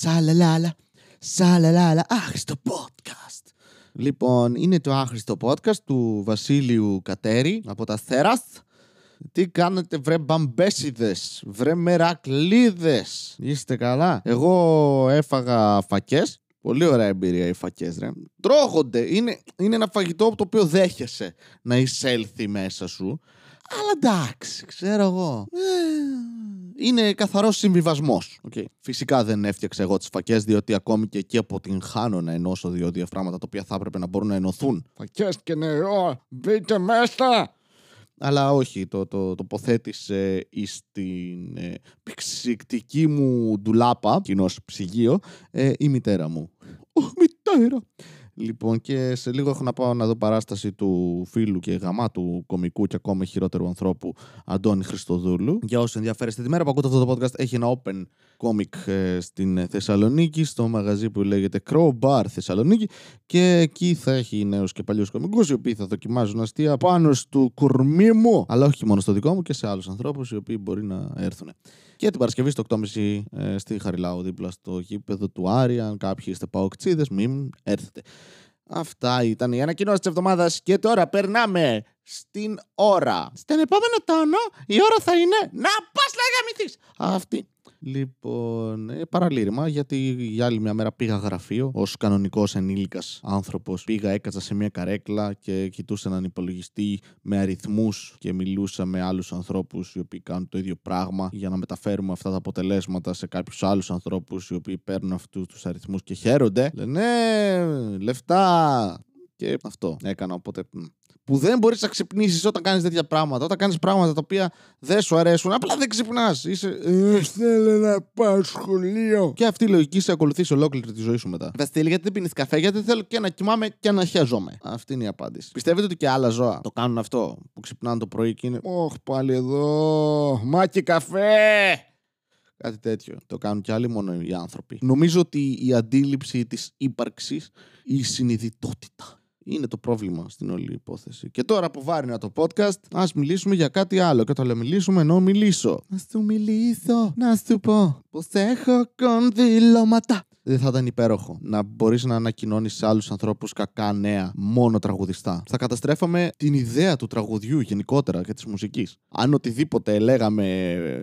Σαλαλάλα. Σαλαλάλα. Άχρηστο podcast. Λοιπόν, είναι το άχρηστο podcast του Βασίλειου Κατέρη από τα Θέρας. Τι κάνετε βρε μπαμπέσιδες, βρε μερακλίδες. Είστε καλά. Εγώ έφαγα φακές. Πολύ ωραία εμπειρία οι φακές ρε. Τρώγονται. Είναι, είναι ένα φαγητό το οποίο δέχεσαι να εισέλθει μέσα σου. Αλλά εντάξει, ξέρω εγώ. Ε, είναι καθαρός συμβιβασμός. Okay. Φυσικά δεν έφτιαξα εγώ τις φακές, διότι ακόμη και εκεί αποτυγχάνω να ενώσω δύο διαφράγματα τα οποία θα έπρεπε να μπορούν να ενωθούν. Φακές και νερό, μπείτε μέσα! Αλλά όχι, το, το τοποθέτησε στην ε, πηξικτική μου ντουλάπα, κοινός ψυγείο, ε, η μητέρα μου. Ω, μητέρα! Λοιπόν, και σε λίγο έχω να πάω να δω παράσταση του φίλου και γαμάτου κομικού και ακόμα χειρότερου ανθρώπου Αντώνη Χριστοδούλου. Για όσους ενδιαφέρεστε, τη μέρα που ακούτε αυτό το podcast έχει ένα open comic ε, στην Θεσσαλονίκη, στο μαγαζί που λέγεται Crowbar Θεσσαλονίκη. Και εκεί θα έχει νέους και παλιούς κομικούς, οι οποίοι θα δοκιμάζουν αστεία πάνω στο κορμί μου, αλλά όχι μόνο στο δικό μου και σε άλλους ανθρώπους, οι οποίοι μπορεί να έρθουν. Και την Παρασκευή στο 8.30 ε, στη Χαριλάου, δίπλα στο γήπεδο του Άρη. Αν κάποιοι είστε παοκτσίδε, μην έρθετε. Αυτά ήταν οι ανακοινώσεις της εβδομάδας και τώρα περνάμε στην ώρα. Στον επόμενο τόνο η ώρα θα είναι να πας να γαμηθείς. Αυτή. Λοιπόν, ε, παραλήρημα, γιατί για άλλη μια μέρα πήγα γραφείο ως κανονικός ενήλικας άνθρωπος. Πήγα, έκατσα σε μια καρέκλα και κοιτούσα έναν υπολογιστή με αριθμούς και μιλούσα με άλλους ανθρώπους οι οποίοι κάνουν το ίδιο πράγμα για να μεταφέρουμε αυτά τα αποτελέσματα σε κάποιους άλλους ανθρώπους οι οποίοι παίρνουν αυτούς τους αριθμούς και χαίρονται. Λένε, ναι, λεφτά. Και αυτό έκανα, οπότε που δεν μπορείς να ξυπνήσεις όταν κάνεις τέτοια πράγματα. Όταν κάνεις πράγματα τα οποία δεν σου αρέσουν, απλά δεν ξυπνάς. Είσαι. «Ε, Θέλω να πάω σχολείο. Και αυτή η λογική σε ακολουθεί ολόκληρη τη ζωή σου μετά. Βασίλη, γιατί δεν πίνεις καφέ, γιατί θέλω και να κοιμάμαι και να χαίρομαι. Αυτή είναι η απάντηση. Πιστεύετε ότι και άλλα ζώα το κάνουν αυτό που ξυπνάνε το πρωί και είναι. Ωχ, πάλι εδώ. Μάκι καφέ. Κάτι τέτοιο. Το κάνουν και άλλοι μόνο οι άνθρωποι. Νομίζω ότι η αντίληψη της ύπαρξης, η συνειδητότητα είναι το πρόβλημα στην όλη υπόθεση. Και τώρα που βάρυνα το podcast, ας μιλήσουμε για κάτι άλλο. Και το λέω μιλήσουμε ενώ μιλήσω. Να σου μιλήσω, να σου πω πως έχω κονδυλώματα. Δεν θα ήταν υπέροχο να μπορείς να ανακοινώνεις σε άλλους ανθρώπους κακά νέα μόνο τραγουδιστά. Θα καταστρέφαμε την ιδέα του τραγουδιού γενικότερα και της μουσικής. Αν οτιδήποτε λέγαμε ε,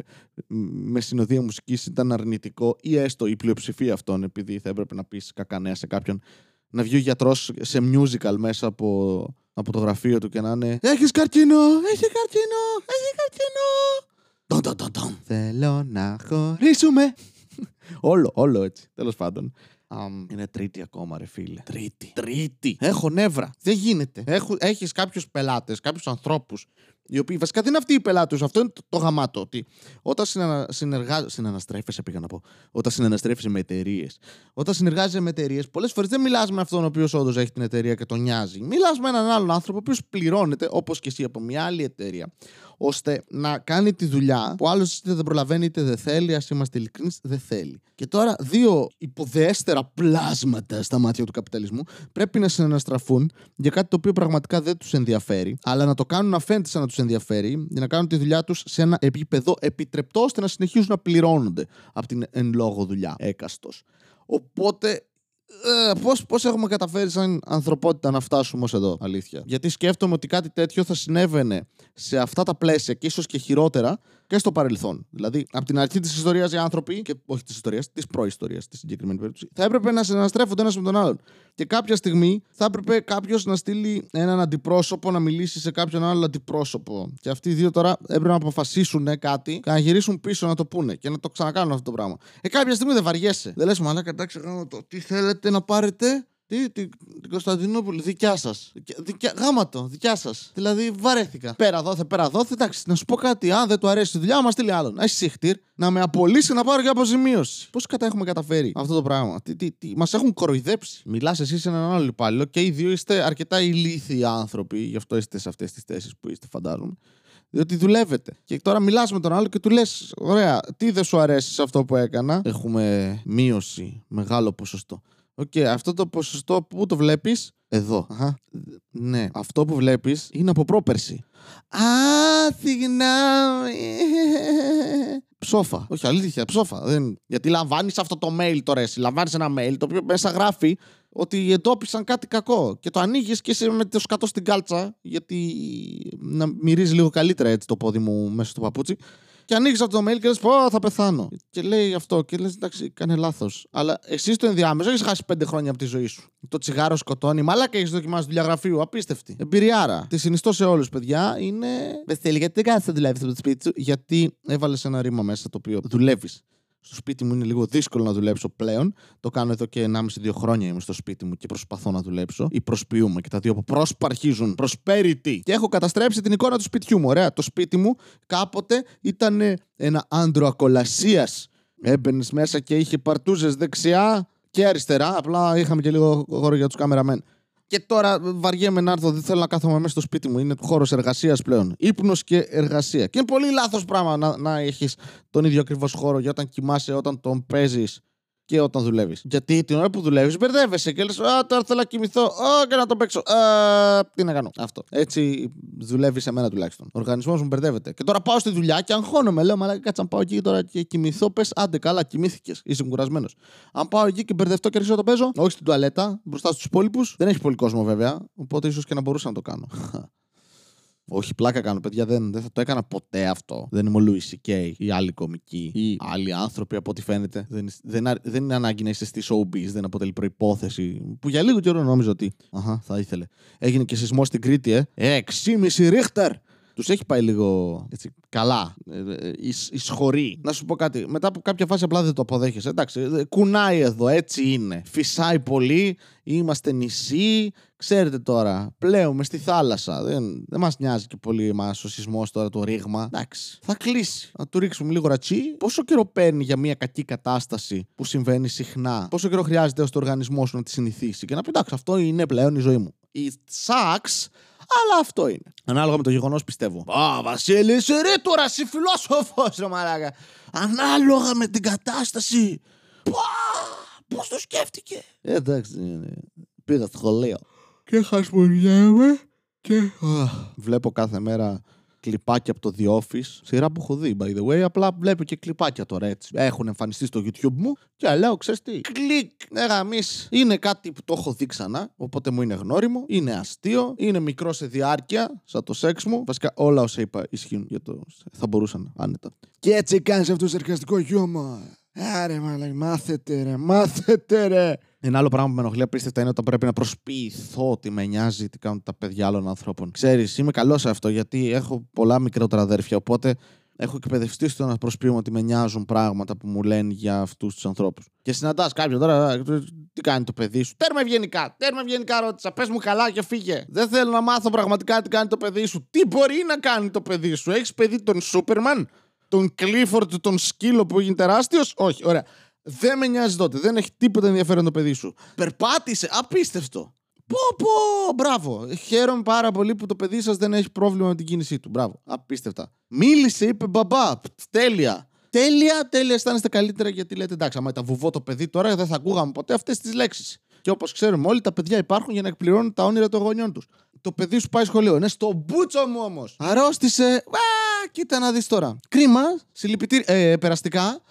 με συνοδεία μουσικής ήταν αρνητικό ή έστω η πλειοψηφία αυτών, επειδή θα έπρεπε να πεις κακά νέα σε κάποιον, να βγει ο γιατρός σε musical μέσα από, από το γραφείο του και να είναι Έχεις καρκίνο! Έχεις καρκίνο! Έχεις καρκίνο! Τον, τον, τον, τον. Θέλω να χωρίσουμε. όλο, όλο έτσι. Τέλος πάντων. Um, είναι τρίτη ακόμα, ρε φίλε. Τρίτη. Τρίτη. Έχω νεύρα. Δεν γίνεται. Έχεις κάποιους πελάτες, κάποιους ανθρώπους οι οποίοι βασικά δεν είναι αυτοί οι πελάτες Αυτό είναι το, το γαμάτο. Ότι όταν συνανα, συνεργά, συναναστρέφεσαι, πήγα να πω. Όταν συναναστρέφεσαι με εταιρείες. Όταν συνεργάζεσαι με εταιρείες, πολλές φορές δεν μιλάς με αυτόν ο οποίος όντως έχει την εταιρεία και τον νοιάζει. Μιλάς με έναν άλλον άνθρωπο, ο οποίος πληρώνεται, όπως και εσύ, από μια άλλη εταιρεία, ώστε να κάνει τη δουλειά που άλλος είτε δεν προλαβαίνει είτε δεν θέλει. Α είμαστε ειλικρινείς, δεν θέλει. Και τώρα δύο υποδέστερα πλάσματα στα μάτια του καπιταλισμού πρέπει να συναναστραφούν για κάτι το οποίο πραγματικά δεν τους ενδιαφέρει, αλλά να το κάνουν να φαίνεται σαν να τους ενδιαφέρει για να κάνουν τη δουλειά τους σε ένα επίπεδο επιτρεπτό ώστε να συνεχίζουν να πληρώνονται από την εν λόγω δουλειά έκαστος. Οπότε ε, πώς, πώς έχουμε καταφέρει σαν ανθρωπότητα να φτάσουμε ως εδώ, αλήθεια. Γιατί σκέφτομαι ότι κάτι τέτοιο θα συνέβαινε σε αυτά τα πλαίσια και ίσως και χειρότερα και στο παρελθόν. Δηλαδή, από την αρχή της ιστορίας οι άνθρωποι, και όχι της ιστορίας, της προϊστορίας στη συγκεκριμένη περίπτωση, θα έπρεπε να συναστρέφονται ένας με τον άλλον. Και κάποια στιγμή θα έπρεπε κάποιος να στείλει έναν αντιπρόσωπο να μιλήσει σε κάποιον άλλο αντιπρόσωπο. Και αυτοί οι δύο τώρα έπρεπε να αποφασίσουν κάτι και να γυρίσουν πίσω να το πούνε και να το ξανακάνουν αυτό το πράγμα. Ε, κάποια στιγμή δεν βαριέσαι. Δεν λες, μαλάκα, εντάξει, το. Τι θέλετε να πάρετε, τι, την, την Κωνσταντινούπολη, δικιά σας. Γάμα το, δικιά σας. Δηλαδή βαρέθηκα. Πέρα δόθε, πέρα δόθε. Εντάξει, να σου πω κάτι. Αν δεν του αρέσει η δουλειά, μας στείλει άλλον. Έχει σύχτηρ να με απολύσει να πάρω και αποζημίωση. Πώς κατά έχουμε καταφέρει αυτό το πράγμα; Τι, τι, τι, μας έχουν κοροϊδέψει. Μιλάς εσύ σε έναν άλλο υπάλληλο και οι δύο είστε αρκετά ηλίθιοι άνθρωποι. Γι' αυτό είστε σε αυτές τις θέσεις που είστε, φαντάζομαι. Διότι δουλεύετε. Και τώρα μιλάς με τον άλλο και του λες: Ωραία, τι δεν σου αρέσει σε αυτό που έκανα; Έχουμε μείωση, μεγάλο ποσοστό. Ok, okay, αυτό το ποσοστό που το βλέπεις, εδώ. Αχα. Ναι, αυτό που βλέπεις είναι από πρόπερση. Α, συγγνώμη. Ψόφα. Όχι, αλήθεια, ψόφα. Δεν... Γιατί λαμβάνεις αυτό το mail τώρα. Εσύ λαμβάνεις ένα mail το οποίο μέσα γράφει ότι εντόπισαν κάτι κακό. Και το ανοίγεις και είσαι με το σκατό στην κάλτσα, γιατί να μυρίζει λίγο καλύτερα έτσι το πόδι μου μέσα στο παπούτσι. Και ανοίγεις αυτό το mail και λες: Πω, θα πεθάνω. Και λέει αυτό, και λες: Εντάξει, κάναν λάθος. Αλλά εσύ στο ενδιάμεσο έχεις χάσει πέντε χρόνια από τη ζωή σου. Το τσιγάρο σκοτώνει, μαλάκα έχεις δοκιμάσει δουλειά γραφείου. Απίστευτη. Εμπειριάρα. Τη συνιστώ σε όλους, παιδιά. Είναι. Βεστέλη, γιατί δεν κάνεις να δουλεύεις από το σπίτι σου; Γιατί έβαλες ένα ρήμα μέσα το οποίο δουλεύεις. Στο σπίτι μου είναι λίγο δύσκολο να δουλέψω πλέον. Το κάνω εδώ και 1,5-2 χρόνια είμαι στο σπίτι μου και προσπαθώ να δουλέψω. Ή προσποιούμε και τα δύο που προσπαρχίζουν. Prosperity. Και έχω καταστρέψει την εικόνα του σπιτιού μου. Ωραία. Το σπίτι μου κάποτε ήταν ένα άντρο ακολασίας. Έμπαινες μέσα και είχε παρτούζες δεξιά και αριστερά. Απλά είχαμε και λίγο χώρο για τους καμεραμέν. Και τώρα βαριέμαι να έρθω, δεν θέλω να κάθομαι μέσα στο σπίτι μου. Είναι χώρος εργασίας πλέον. Υπνο και εργασία. Και είναι πολύ λάθος πράγμα να, να έχεις τον ίδιο ακριβώς χώρο για όταν κοιμάσαι, όταν τον παίζεις και όταν δουλεύεις. Γιατί την ώρα που δουλεύεις, μπερδεύεσαι και λες: Α, τώρα θέλω να κοιμηθώ. Α, και να το παίξω. Α, τι να κάνω. Αυτό. Έτσι δουλεύεις σε μένα τουλάχιστον. Ο οργανισμός μου μπερδεύεται. Και τώρα πάω στη δουλειά και αγχώνομαι. Λέω: Μα κάτσα να πάω εκεί τώρα και κοιμηθώ. Πες, άντε καλά, κοιμήθηκες. Είσαι κουρασμένος. Αν πάω εκεί και μπερδευτώ και αρχίσω το παίζω, όχι στην τουαλέτα, μπροστά στους υπόλοιπους. Δεν έχει πολύ κόσμο βέβαια. Οπότε ίσως και να μπορούσα να το κάνω. Όχι, πλάκα κάνω, παιδιά. Δεν, δεν θα το έκανα ποτέ αυτό. Δεν είμαι ο Λούι Σικέι ή άλλοι κομικοί ή άλλοι άνθρωποι από ό,τι φαίνεται. Δεν, δεν, δεν είναι ανάγκη να είστε στη showbiz, δεν αποτελεί προπόθεση. Που για λίγο καιρό νόμιζα ότι. Αχα, θα ήθελε. Έγινε και σεισμός στην Κρήτη, ε. 6,5 ρίχτερ! Τους έχει πάει λίγο έτσι, καλά. Ε, ε, Ισχωρεί. Να σου πω κάτι. Μετά από κάποια φάση απλά δεν το αποδέχεσαι. Εντάξει, ε, κουνάει εδώ, έτσι είναι. Φυσάει πολύ. Είμαστε νησί. Ξέρετε τώρα, πλέουμε στη θάλασσα. Δεν, δεν μας νοιάζει και πολύ εμάς ο σεισμός τώρα, το ρήγμα. Εντάξει, θα κλείσει. Να του ρίξουμε λίγο ρατσί. Πόσο καιρό παίρνει για μια κακή κατάσταση που συμβαίνει συχνά, Πόσο καιρό χρειάζεται ω το οργανισμός σου να τη συνηθίσει; Και να πει εντάξει, αυτό είναι πλέον η ζωή μου. It sucks, αλλά αυτό είναι. Ανάλογα με το γεγονός πιστεύω. Α, Βασίλης, είσαι ρε τώρα, εσύ φιλόσοφος, ρε μαλάκα. Ανάλογα με την κατάσταση. Πώς το σκέφτηκε. Ε, εντάξει, πήγα στο σχολείο. Και χασμουριέμαι και βλέπω κάθε μέρα κλιπάκια από το The Office. Σειρά που έχω δει, by the way. Απλά βλέπω και κλιπάκια τώρα έτσι. Έχουν εμφανιστεί στο YouTube μου και λέω, ξέρεις τι. Κλικ, ναι, γαμίς. Είναι κάτι που το έχω δει ξανά, οπότε μου είναι γνώριμο. Είναι αστείο, είναι μικρό σε διάρκεια, σαν το σεξ μου. Βασικά όλα όσα είπα ισχύουν για το. Θα μπορούσαν άνετα. Και έτσι κάνεις αυτό το εργαστικό χιούμορ. Άρε, μαλακ, μάθετε ρε, μάθετε ρε. Ένα άλλο πράγμα που με ενοχλεί απίστευτα είναι όταν πρέπει να προσποιηθώ ότι με νοιάζει τι κάνουν τα παιδιά άλλων ανθρώπων. Ξέρεις, είμαι καλός σε αυτό γιατί έχω πολλά μικρότερα αδέρφια. Οπότε έχω εκπαιδευτεί στο να προσποιούμε ότι με νοιάζουν πράγματα που μου λένε για αυτούς τους ανθρώπους. Και συναντάς κάποιον τώρα, τι κάνει το παιδί σου; Τέρμα ευγενικά, τέρμα ευγενικά ρώτησα. Πες μου καλά και φύγε. Δεν θέλω να μάθω πραγματικά τι κάνει το παιδί σου. Τι μπορεί να κάνει το παιδί σου; Έχεις παιδί τον Σούπερμαν, τον Κλίφορντ, τον σκύλο που έγινε τεράστιος; Όχι, ωραία. Δεν με νοιάζει τότε. Δεν έχει τίποτα ενδιαφέρον το παιδί σου. Περπάτησε. Απίστευτο. Πω, πω, μπράβο. Χαίρομαι πάρα πολύ που το παιδί σας δεν έχει πρόβλημα με την κίνησή του. Μπράβο. Απίστευτα. Μίλησε, είπε μπαμπά. Τέλεια. Τέλεια, τέλεια. Αισθάνεστε καλύτερα γιατί λέτε εντάξει, άμα ήταν βουβό το παιδί τώρα δεν θα ακούγαμε ποτέ αυτές τις λέξεις. Και όπως ξέρουμε όλοι, τα παιδιά υπάρχουν για να εκπληρώνουν τα όνειρα των γονιών τους. Το παιδί σου πάει σχολείο. Είναι στο μπούτσο μου όμως. Αρρώστησε. Α, κοίτα να δεις τώρα. Κρίμα, συλλυπητήρια. Ε, περαστικά.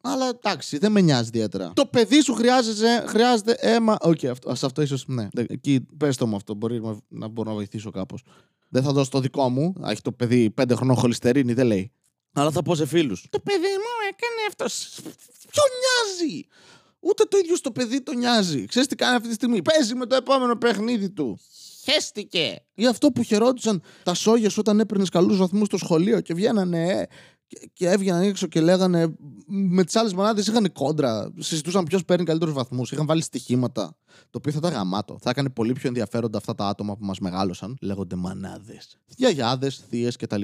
Αλλά εντάξει, δεν με νοιάζει ιδιαίτερα. Το παιδί σου χρειάζεται, χρειάζεται αίμα. Ok, okay, αυτό, σε αυτό ίσως. Ναι. Εκεί πες το μου αυτό. Μπορεί να μπορώ να βοηθήσω κάπως. Δεν θα δώσω το δικό μου. Έχει το παιδί πέντε χρονών χοληστερίνη, δεν λέει. Αλλά θα πω σε φίλους. Το παιδί μου έκανε αυτό. Ποιον νοιάζει! Ούτε το ίδιο στο παιδί το νοιάζει. Ξέρεις τι κάνει αυτή τη στιγμή; Παίζει με το επόμενο παιχνίδι του. Χέστηκε. Ή αυτό που χαιρόντουσαν τα σόγια όταν έπαιρνες καλούς βαθμούς στο σχολείο και βγαίνανε ε, και έβγαιναν έξω και λέγανε με τις άλλες μονάδες είχαν κόντρα. Συζητούσαν ποιος παίρνει καλύτερους βαθμούς. Είχαν βάλει στοιχήματα. Το οποίο θα ήταν γαμάτο. Θα έκανε πολύ πιο ενδιαφέροντα αυτά τα άτομα που μας μεγάλωσαν. Λέγονται μανάδε. Γιαγιάδε, θείες κτλ.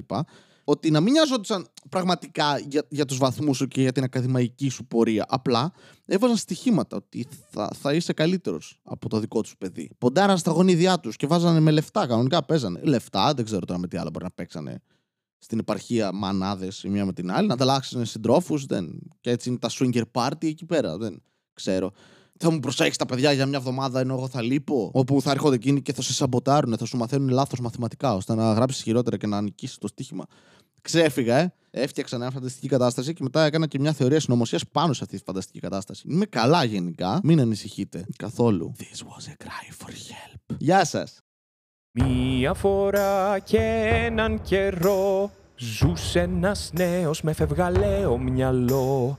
Ότι να μην νοιάζονταν πραγματικά για, για τους βαθμούς σου και για την ακαδημαϊκή σου πορεία. Απλά έβαζαν στοιχήματα ότι θα, θα είσαι καλύτερος από το δικό τους παιδί. Ποντάραν στα γονίδια τους και βάζανε με λεφτά. Κανονικά παίζανε. Λεφτά, δεν ξέρω τώρα με τι άλλο μπορεί να παίξανε στην επαρχία μανάδε η μία με την άλλη, να ανταλλάξουν συντρόφους. Και έτσι είναι τα swinger party εκεί πέρα. Δεν ξέρω. Θα μου προσέξει τα παιδιά για μια εβδομάδα ενώ εγώ θα λείπω. Όπου θα έρχονται εκείνοι και θα σε σαμποτάρουν, θα σου μαθαίνουν λάθος μαθηματικά, ώστε να γράψεις χειρότερα και να νικήσεις το στοίχημα. Ξέφυγα, ε. Έφτιαξα μια φανταστική κατάσταση και μετά έκανα και μια θεωρία συνωμοσίας πάνω σε αυτή τη φανταστική κατάσταση. Είμαι καλά γενικά. Μην ανησυχείτε καθόλου. This was a cry for help. Γεια σας. Μία φορά και έναν καιρό Ζούσε ένας νέος με φευγαλαίο μυαλό